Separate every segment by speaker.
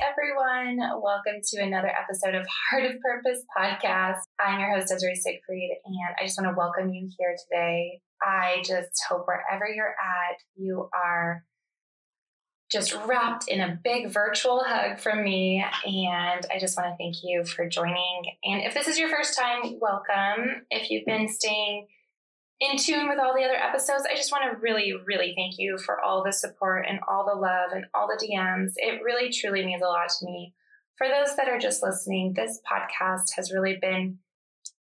Speaker 1: Everyone. Welcome to another episode of Heart of Purpose podcast. I'm your host, Desiree Siegfried, and I just want to welcome you here today. I just hope wherever you're at, you are just wrapped in a big virtual hug from me. And I just want to thank you for joining. And if this is your first time, welcome. If you've been staying in tune with all the other episodes, I just want to really, really thank you for all the support and all the love and all the DMs. It really, truly means a lot to me. For those that are just listening, this podcast has really been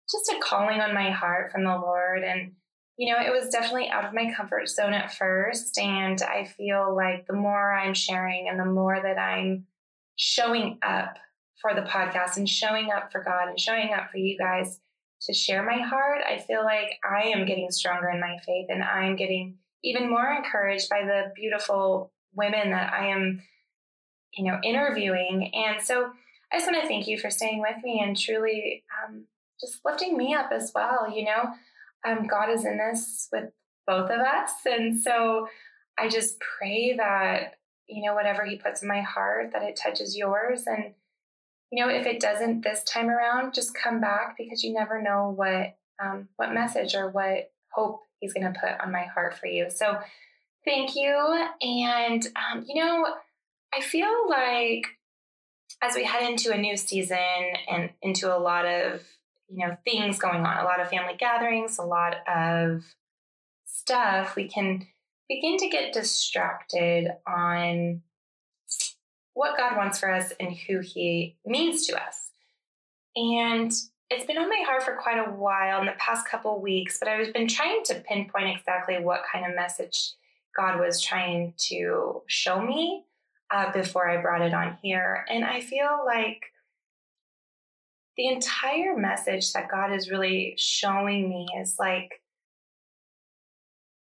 Speaker 1: just a calling on my heart from the Lord. And you know, it was definitely out of my comfort zone at first. And I feel like the more I'm sharing and the more that I'm showing up for the podcast and showing up for God and showing up for you guys to share my heart, I feel like I am getting stronger in my faith and I'm getting even more encouraged by the beautiful women that I am, you know, interviewing. And so I just want to thank you for staying with me and truly um, just lifting me up as well. You know, um, God is in this with both of us. And so I just pray that, you know, whatever He puts in my heart, that it touches yours. And, you know, if it doesn't this time around, just come back because you never know what um, what message or what hope He's going to put on my heart for you. So thank you. And, um, you know, I feel like as we head into a new season and into a lot of you know things going on a lot of family gatherings a lot of stuff we can begin to get distracted on what god wants for us and who he means to us and it's been on my heart for quite a while in the past couple weeks but i've been trying to pinpoint exactly what kind of message god was trying to show me uh, before i brought it on here and i feel like the entire message that God is really showing me is like,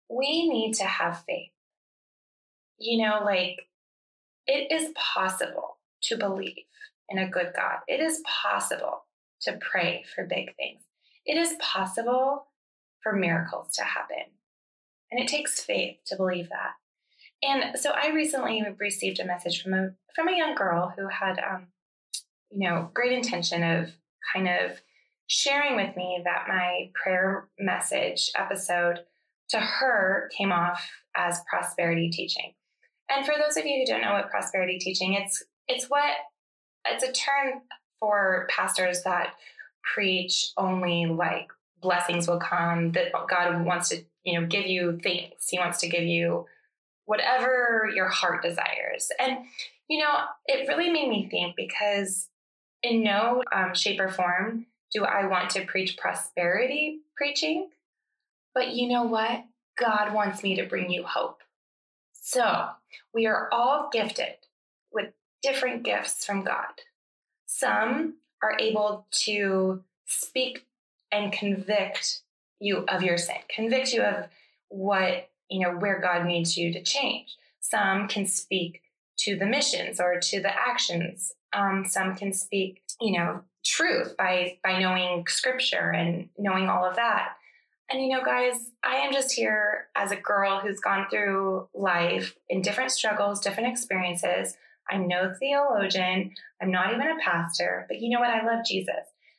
Speaker 1: we need to have faith. You know, like, it is possible to believe in a good God. It is possible to pray for big things. It is possible for miracles to happen. And it takes faith to believe that. And so I recently received a message from a from a young girl who had um, you know, great intention of kind of sharing with me that my prayer message episode to her came off as prosperity teaching. And for those of you who don't know what prosperity teaching, it's it's what it's a term for pastors that preach only like blessings will come that God wants to, you know, give you things. He wants to give you whatever your heart desires. And you know, it really made me think because in no um, shape or form do I want to preach prosperity preaching. But you know what? God wants me to bring you hope. So we are all gifted with different gifts from God. Some are able to speak and convict you of your sin, convict you of what, you know, where God needs you to change. Some can speak to the missions or to the actions um, some can speak, you know, truth by by knowing scripture and knowing all of that. And you know, guys, I am just here as a girl who's gone through life in different struggles, different experiences. I'm no theologian. I'm not even a pastor, but you know what? I love Jesus.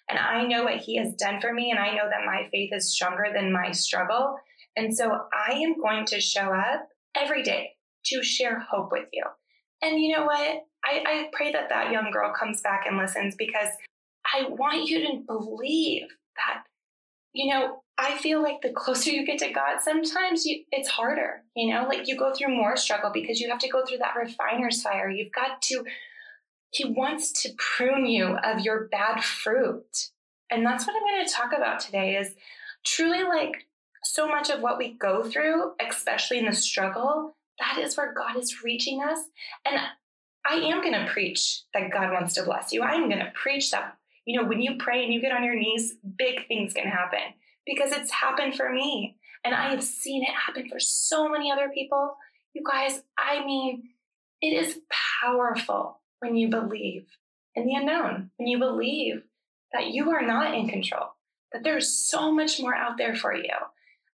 Speaker 1: And I know what he has done for me. And I know that my faith is stronger than my struggle. And so I am going to show up every day to share hope with you. And you know what? I, I pray that that young girl comes back and listens because I want you to believe that, you know, I feel like the closer you get to God, sometimes you, it's harder, you know, like you go through more struggle because you have to go through that refiner's fire. You've got to, He wants to prune you of your bad fruit. And that's what I'm going to talk about today is truly like so much of what we go through, especially in the struggle, that is where God is reaching us. And I am going to preach that God wants to bless you. I'm going to preach that, you know, when you pray and you get on your knees, big things can happen because it's happened for me. And I have seen it happen for so many other people. You guys, I mean, it is powerful when you believe in the unknown, when you believe that you are not in control, that there's so much more out there for you.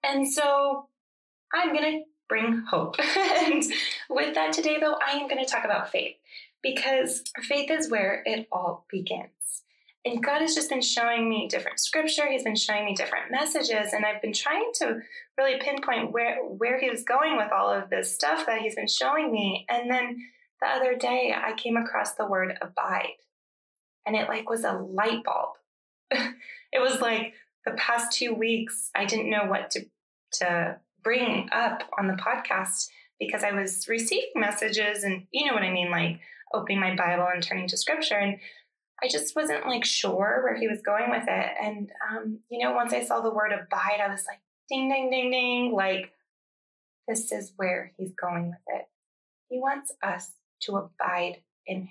Speaker 1: And so I'm going to bring hope. and with that today, though, I am going to talk about faith because faith is where it all begins. And God has just been showing me different scripture. He's been showing me different messages, and I've been trying to really pinpoint where where He was going with all of this stuff that He's been showing me. And then the other day, I came across the word abide, and it like was a light bulb. it was like the past two weeks, I didn't know what to to bring up on the podcast because I was receiving messages, and you know what I mean, like opening my Bible and turning to scripture. And I just wasn't like sure where he was going with it. And, um, you know, once I saw the word abide, I was like, ding, ding, ding, ding. Like, this is where he's going with it. He wants us to abide in him.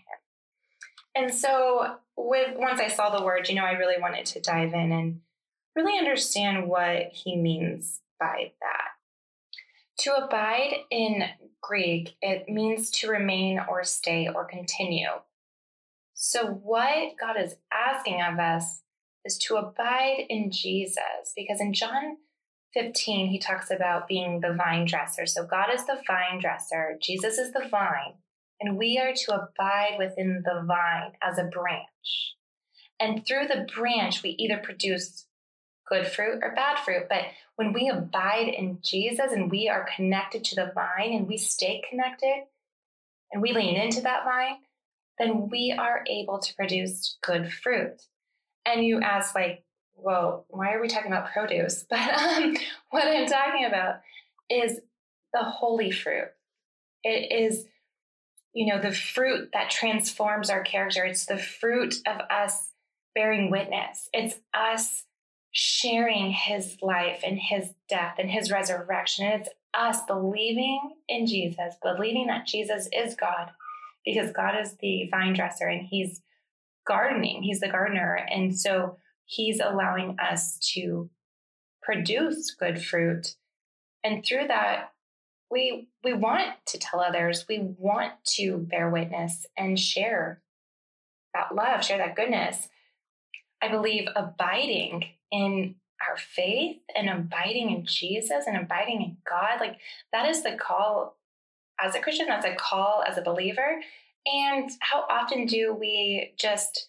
Speaker 1: And so, with once I saw the word, you know, I really wanted to dive in and really understand what he means by that. To abide in Greek, it means to remain or stay or continue. So, what God is asking of us is to abide in Jesus, because in John 15, he talks about being the vine dresser. So, God is the vine dresser, Jesus is the vine, and we are to abide within the vine as a branch. And through the branch, we either produce good fruit or bad fruit. But when we abide in Jesus and we are connected to the vine and we stay connected and we lean into that vine, then we are able to produce good fruit. And you ask, like, well, why are we talking about produce? But um, what I'm talking about is the holy fruit. It is, you know, the fruit that transforms our character. It's the fruit of us bearing witness. It's us sharing his life and his death and his resurrection. And it's us believing in Jesus, believing that Jesus is God, because God is the vine dresser and he's gardening, he's the gardener. And so he's allowing us to produce good fruit. And through that, we we want to tell others, we want to bear witness and share that love, share that goodness. I believe abiding in our faith and abiding in Jesus and abiding in God, like that is the call as a Christian, that's a call as a believer. And how often do we just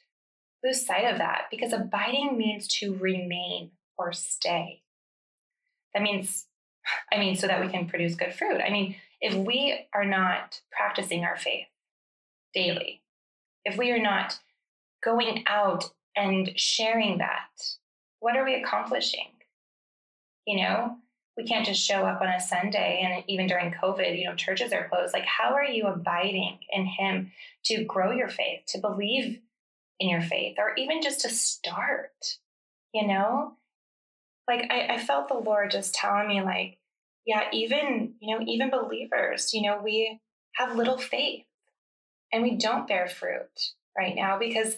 Speaker 1: lose sight of that? Because abiding means to remain or stay. That means, I mean, so that we can produce good fruit. I mean, if we are not practicing our faith daily, if we are not going out and sharing that what are we accomplishing? You know, we can't just show up on a Sunday and even during COVID, you know, churches are closed. Like, how are you abiding in Him to grow your faith, to believe in your faith, or even just to start? You know, like I, I felt the Lord just telling me, like, yeah, even, you know, even believers, you know, we have little faith and we don't bear fruit right now because,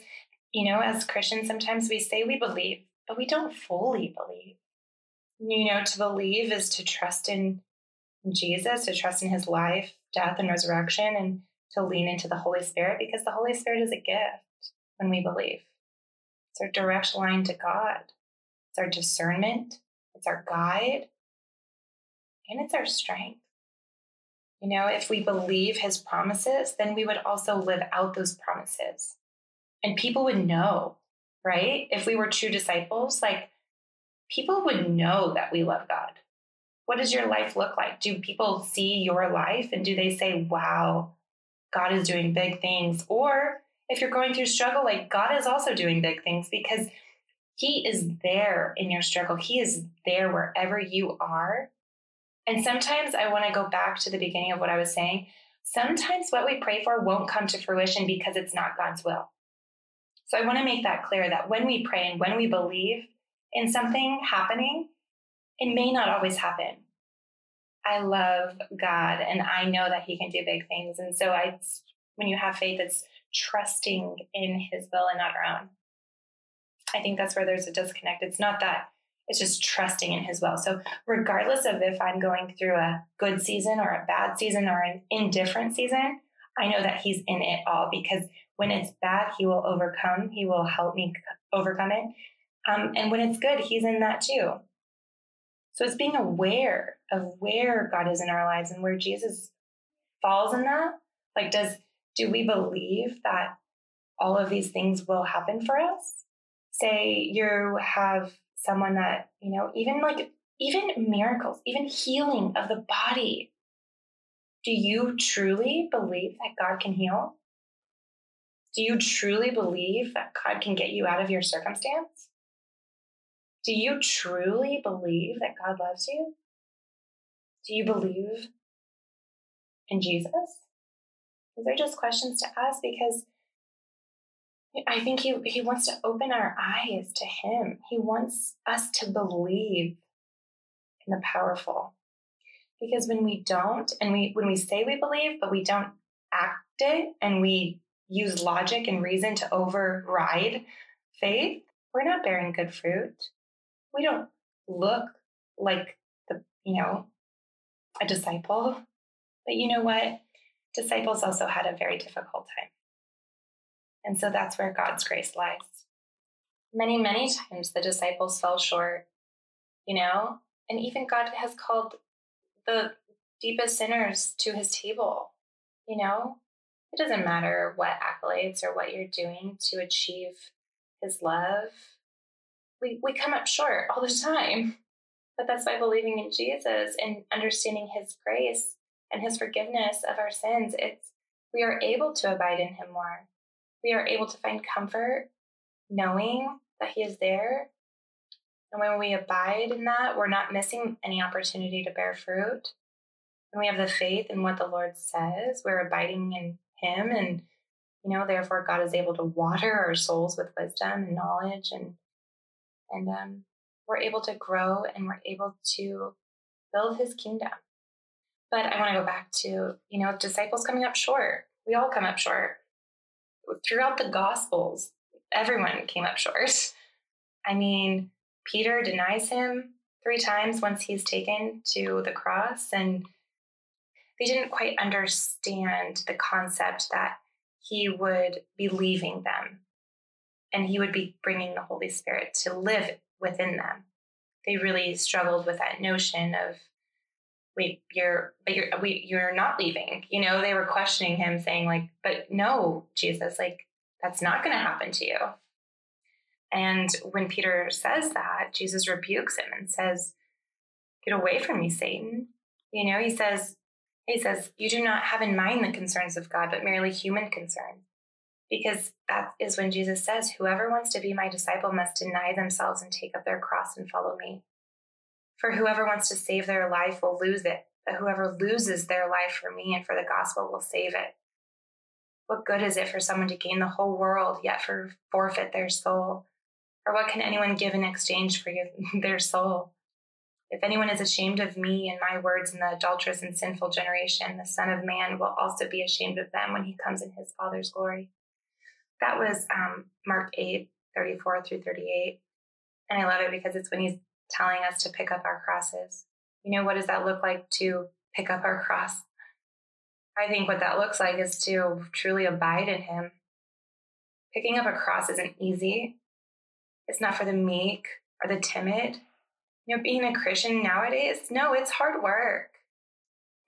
Speaker 1: you know, as Christians, sometimes we say we believe, but we don't fully believe. You know, to believe is to trust in Jesus, to trust in his life, death, and resurrection, and to lean into the Holy Spirit because the Holy Spirit is a gift when we believe. It's our direct line to God, it's our discernment, it's our guide, and it's our strength. You know, if we believe his promises, then we would also live out those promises. And people would know right? If we were true disciples, like people would know that we love God. What does your life look like? Do people see your life and do they say, wow, God is doing big things? Or if you're going through struggle, like God is also doing big things because He is there in your struggle. He is there wherever you are. And sometimes I want to go back to the beginning of what I was saying. Sometimes what we pray for won't come to fruition because it's not God's will. So I want to make that clear that when we pray and when we believe in something happening, it may not always happen. I love God and I know that He can do big things. And so I, when you have faith, it's trusting in His will and not our own. I think that's where there's a disconnect. It's not that, it's just trusting in His will. So, regardless of if I'm going through a good season or a bad season or an indifferent season, I know that He's in it all because when it's bad, He will overcome. He will help me overcome it. Um, and when it's good, He's in that too. So it's being aware of where God is in our lives and where Jesus falls in that. Like, does Do we believe that all of these things will happen for us? Say you have someone that, you know, even like, even miracles, even healing of the body. Do you truly believe that God can heal? Do you truly believe that God can get you out of your circumstance? Do you truly believe that God loves you? Do you believe in Jesus? These are just questions to ask because I think he, he wants to open our eyes to him. He wants us to believe in the powerful. Because when we don't, and we when we say we believe, but we don't act it and we use logic and reason to override faith, we're not bearing good fruit. We don't look like the, you know, a disciple. But you know what? Disciples also had a very difficult time. And so that's where God's grace lies. Many, many times the disciples fell short, you know, and even God has called the deepest sinners to his table, you know. It doesn't matter what accolades or what you're doing to achieve his love. We, we come up short all the time. But that's by believing in Jesus and understanding his grace and his forgiveness of our sins. It's we are able to abide in him more we are able to find comfort knowing that He is there. And when we abide in that, we're not missing any opportunity to bear fruit. When we have the faith in what the Lord says, we're abiding in Him. And, you know, therefore, God is able to water our souls with wisdom and knowledge. And, and um, we're able to grow and we're able to build His kingdom. But I want to go back to, you know, disciples coming up short. We all come up short throughout the Gospels, everyone came up short. I mean, Peter denies him three times once he's taken to the cross, and they didn't quite understand the concept that he would be leaving them and he would be bringing the Holy Spirit to live within them. They really struggled with that notion of wait you're but you're we, you're not leaving. You know they were questioning him saying like but no jesus like that's not going to happen to you. And when peter says that jesus rebukes him and says get away from me satan. You know he says he says you do not have in mind the concerns of god but merely human concerns because that is when jesus says whoever wants to be my disciple must deny themselves and take up their cross and follow me for whoever wants to save their life will lose it, but whoever loses their life for me and for the gospel will save it. What good is it for someone to gain the whole world yet for forfeit their soul? Or what can anyone give in exchange for their soul? If anyone is ashamed of me and my words in the adulterous and sinful generation, the Son of Man will also be ashamed of them when he comes in his Father's glory. That was um, Mark 8, 34 through 38. And I love it because it's when he's telling us to pick up our crosses. You know, what does that look like to pick up our cross? I think what that looks like is to truly abide in Him. Picking up a cross isn't easy, it's not for the meek or the timid. You know, being a Christian nowadays, no, it's hard work.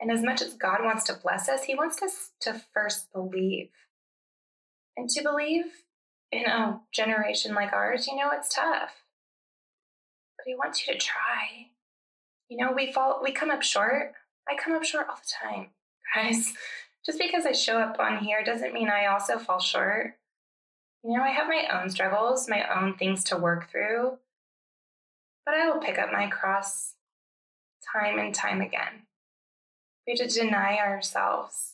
Speaker 1: And as much as God wants to bless us, He wants us to first believe. And to believe in a generation like ours, you know, it's tough but he wants you to try. You know, we fall, we come up short. I come up short all the time, guys. Just because I show up on here doesn't mean I also fall short. You know, I have my own struggles, my own things to work through, but I will pick up my cross time and time again. We have to deny ourselves,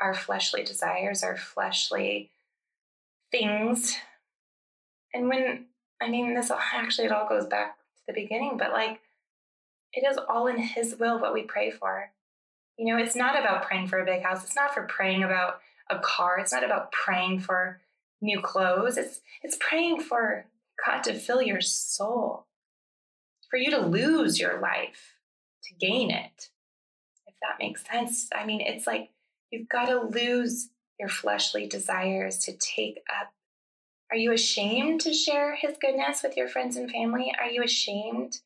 Speaker 1: our fleshly desires, our fleshly things. And when, I mean, this actually, it all goes back to the beginning, but like it is all in His will what we pray for. You know, it's not about praying for a big house. It's not for praying about a car. It's not about praying for new clothes. It's it's praying for God to fill your soul, for you to lose your life to gain it. If that makes sense. I mean, it's like you've got to lose your fleshly desires to take up are you ashamed to share his goodness with your friends and family? Are you ashamed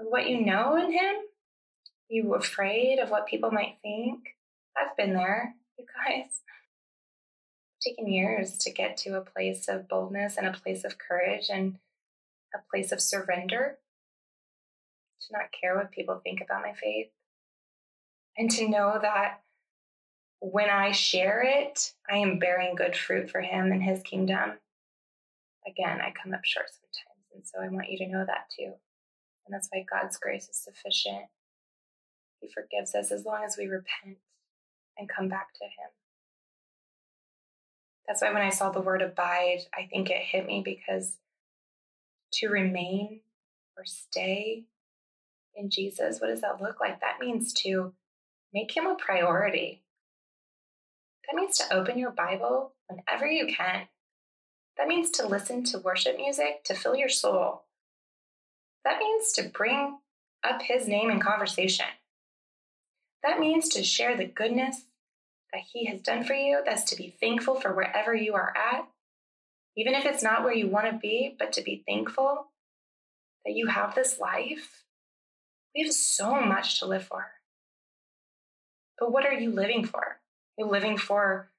Speaker 1: of what you know in him? Are you afraid of what people might think? I've been there, you guys. It's taken years to get to a place of boldness and a place of courage and a place of surrender to not care what people think about my faith and to know that when I share it, I am bearing good fruit for Him and His kingdom. Again, I come up short sometimes. And so I want you to know that too. And that's why God's grace is sufficient. He forgives us as long as we repent and come back to Him. That's why when I saw the word abide, I think it hit me because to remain or stay in Jesus, what does that look like? That means to make Him a priority. That means to open your Bible whenever you can. That means to listen to worship music to fill your soul. That means to bring up His name in conversation. That means to share the goodness that He has done for you. That's to be thankful for wherever you are at, even if it's not where you want to be, but to be thankful that you have this life. We have so much to live for. But what are you living for? Are living for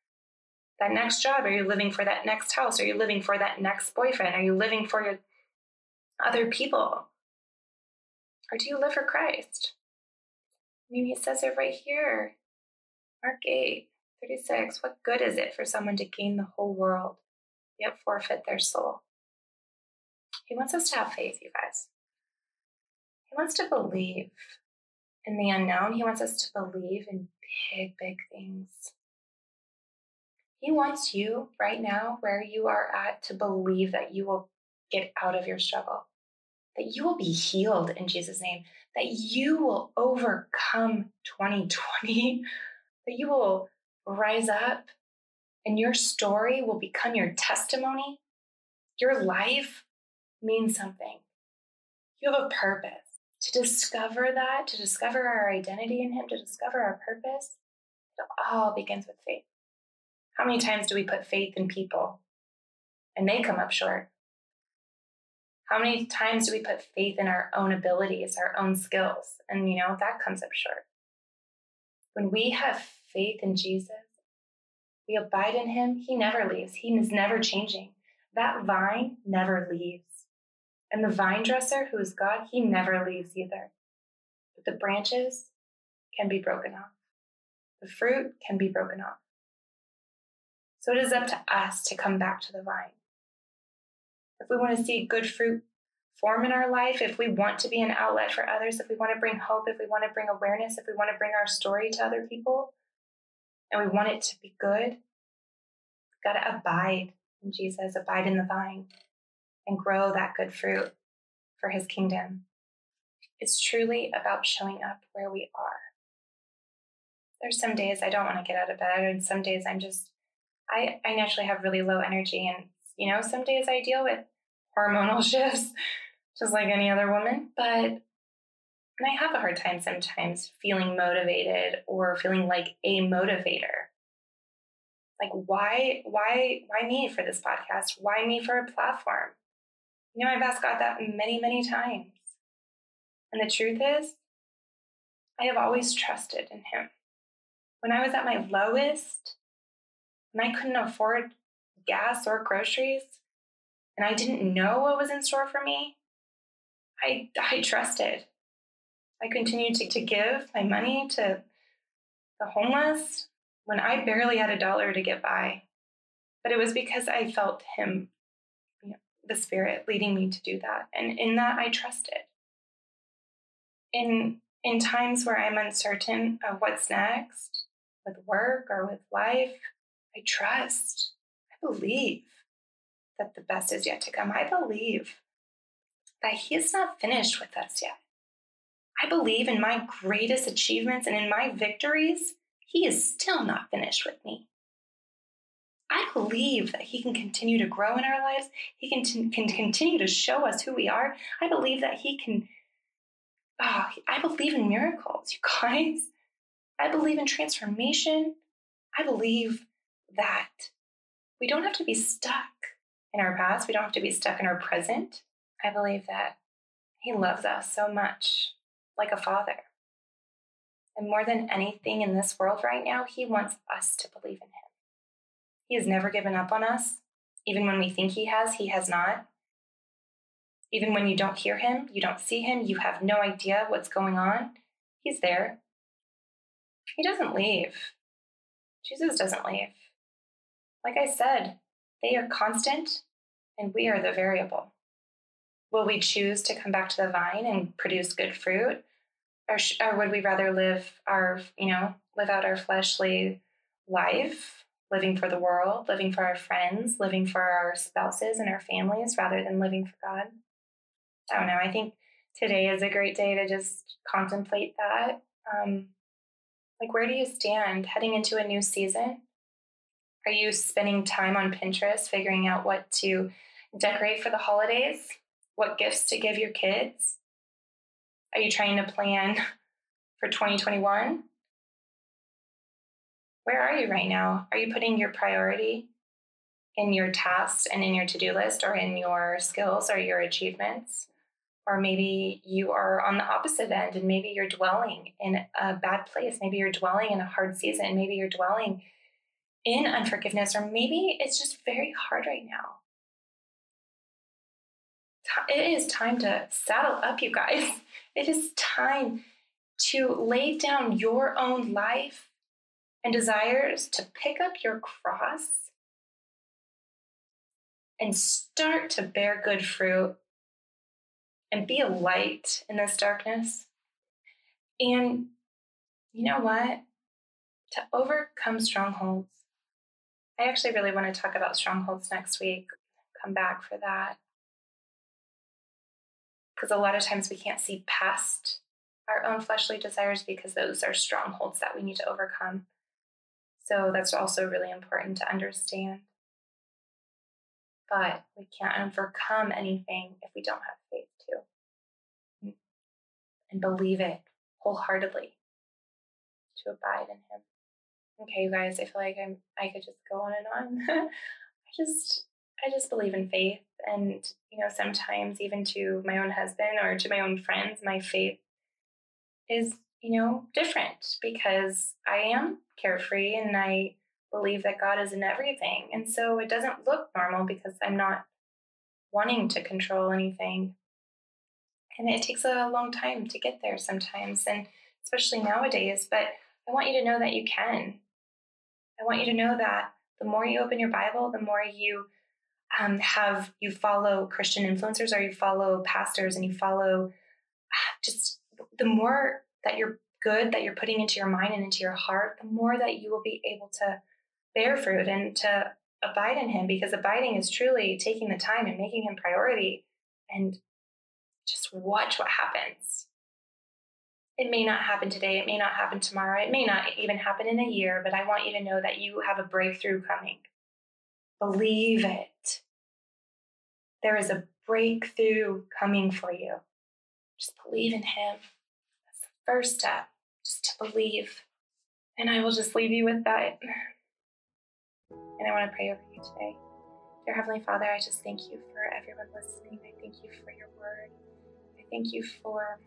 Speaker 1: that next job? Are you living for that next house? Are you living for that next boyfriend? Are you living for your other people? Or do you live for Christ? I mean, he says it right here. Mark 8, 36. What good is it for someone to gain the whole world, yet forfeit their soul? He wants us to have faith, you guys. He wants to believe in the unknown. He wants us to believe in big, big things. He wants you right now, where you are at, to believe that you will get out of your struggle, that you will be healed in Jesus' name, that you will overcome 2020, that you will rise up and your story will become your testimony. Your life means something. You have a purpose. To discover that, to discover our identity in Him, to discover our purpose, it all begins with faith. How many times do we put faith in people and they come up short? How many times do we put faith in our own abilities, our own skills? And, you know, that comes up short. When we have faith in Jesus, we abide in him, he never leaves. He is never changing. That vine never leaves. And the vine dresser, who is God, he never leaves either. But the branches can be broken off, the fruit can be broken off. So it is up to us to come back to the vine. If we want to see good fruit form in our life, if we want to be an outlet for others, if we want to bring hope, if we want to bring awareness, if we want to bring our story to other people, and we want it to be good, we've got to abide in Jesus, abide in the vine, and grow that good fruit for his kingdom. It's truly about showing up where we are. There's some days I don't want to get out of bed, and some days I'm just I, I naturally have really low energy. And, you know, some days I deal with hormonal shifts, just like any other woman. But and I have a hard time sometimes feeling motivated or feeling like a motivator. Like why why why me for this podcast? Why me for a platform? You know, I've asked God that many, many times. And the truth is, I have always trusted in him. When I was at my lowest, and I couldn't afford gas or groceries, and I didn't know what was in store for me, I, I trusted. I continued to, to give my money to the homeless when I barely had a dollar to get by. But it was because I felt Him, the Spirit leading me to do that. And in that, I trusted. In, in times where I'm uncertain of what's next with work or with life, I trust, I believe that the best is yet to come. I believe that He is not finished with us yet. I believe in my greatest achievements and in my victories, He is still not finished with me. Believe that He can continue to grow in our lives. He can, t- can continue to show us who we are. I believe that He can. Oh, I believe in miracles, you guys. I believe in transformation. I believe that we don't have to be stuck in our past. We don't have to be stuck in our present. I believe that He loves us so much like a father. And more than anything in this world right now, He wants us to believe in Him. He has never given up on us. Even when we think He has, He has not. Even when you don't hear Him, you don't see Him, you have no idea what's going on, He's there. He doesn't leave. Jesus doesn't leave. Like I said, they are constant and we are the variable. Will we choose to come back to the vine and produce good fruit? Or, sh- or would we rather live our, you know, live out our fleshly life, living for the world, living for our friends, living for our spouses and our families rather than living for God? I don't know. I think today is a great day to just contemplate that. Um, like, where do you stand heading into a new season? Are you spending time on Pinterest figuring out what to decorate for the holidays? What gifts to give your kids? Are you trying to plan for 2021? Where are you right now? Are you putting your priority in your tasks and in your to do list or in your skills or your achievements? Or maybe you are on the opposite end and maybe you're dwelling in a bad place. Maybe you're dwelling in a hard season. Maybe you're dwelling in unforgiveness, or maybe it's just very hard right now. It is time to saddle up, you guys. It is time to lay down your own life and desires to pick up your cross and start to bear good fruit and be a light in this darkness. And you know what? To overcome strongholds, I actually really want to talk about strongholds next week. Come back for that. Because a lot of times we can't see past our own fleshly desires because those are strongholds that we need to overcome. So that's also really important to understand. But we can't overcome anything if we don't have faith too. Mm. And believe it wholeheartedly to abide in Him. Okay, you guys, I feel like I'm I could just go on and on. I just I just believe in faith and you know, sometimes even to my own husband or to my own friends, my faith is, you know, different because I am carefree and I believe that God is in everything. And so it doesn't look normal because I'm not wanting to control anything. And it takes a long time to get there sometimes, and especially nowadays. But I want you to know that you can. I want you to know that the more you open your Bible, the more you um, have you follow Christian influencers or you follow pastors and you follow ah, just the more that you're good that you're putting into your mind and into your heart, the more that you will be able to bear fruit and to abide in Him because abiding is truly taking the time and making Him priority and just watch what happens. It may not happen today, it may not happen tomorrow, it may not even happen in a year, but I want you to know that you have a breakthrough coming. Believe it. There is a breakthrough coming for you. Just believe in Him. That's the first step, just to believe. And I will just leave you with that. And I want to pray over you today. Dear Heavenly Father, I just thank you for everyone listening. I thank you for your word. I thank you for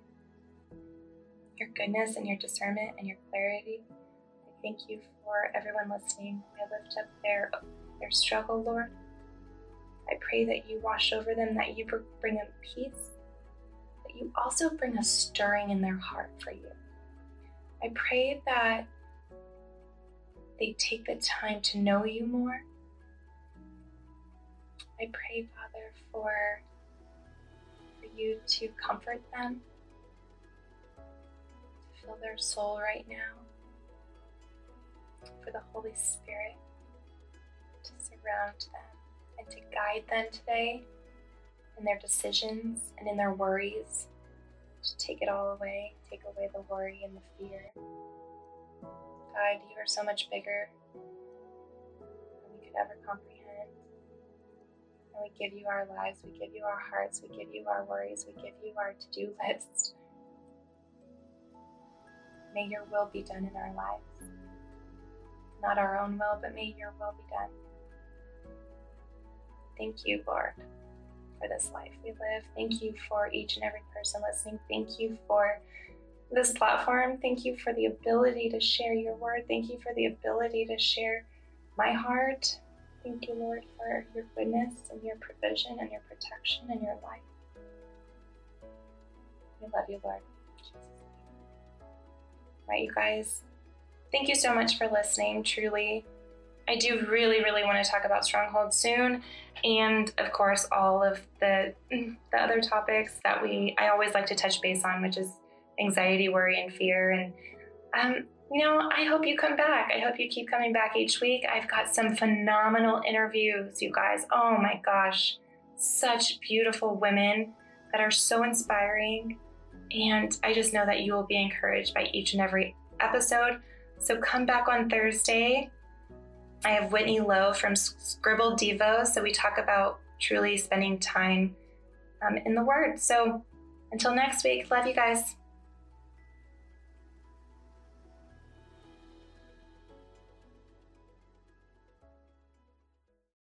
Speaker 1: your goodness and your discernment and your clarity. I thank you for everyone listening. I lift up their their struggle, Lord. I pray that you wash over them, that you bring them peace, that you also bring a stirring in their heart for you. I pray that they take the time to know you more. I pray, Father, for, for you to comfort them to fill their soul right now. For the Holy Spirit to surround them and to guide them today in their decisions and in their worries. To take it all away, take away the worry and the fear. God, you are so much bigger than we could ever comprehend. And we give you our lives, we give you our hearts, we give you our worries, we give you our to do lists. May your will be done in our lives. Not our own will, but may your will be done. Thank you, Lord, for this life we live. Thank you for each and every person listening. Thank you for this platform. Thank you for the ability to share your word. Thank you for the ability to share my heart Thank you, Lord, for your goodness and your provision and your protection and your life. We love you, Lord. Right, you guys. Thank you so much for listening, truly. I do really, really want to talk about stronghold soon, and of course, all of the the other topics that we I always like to touch base on, which is anxiety, worry, and fear. And um, you know, I hope you come back. I hope you keep coming back each week. I've got some phenomenal interviews, you guys. Oh my gosh, such beautiful women that are so inspiring, and I just know that you will be encouraged by each and every episode. So come back on Thursday I have Whitney Lowe from Scribbled Devo. So we talk about truly spending time um, in the Word. So until next week, love you guys.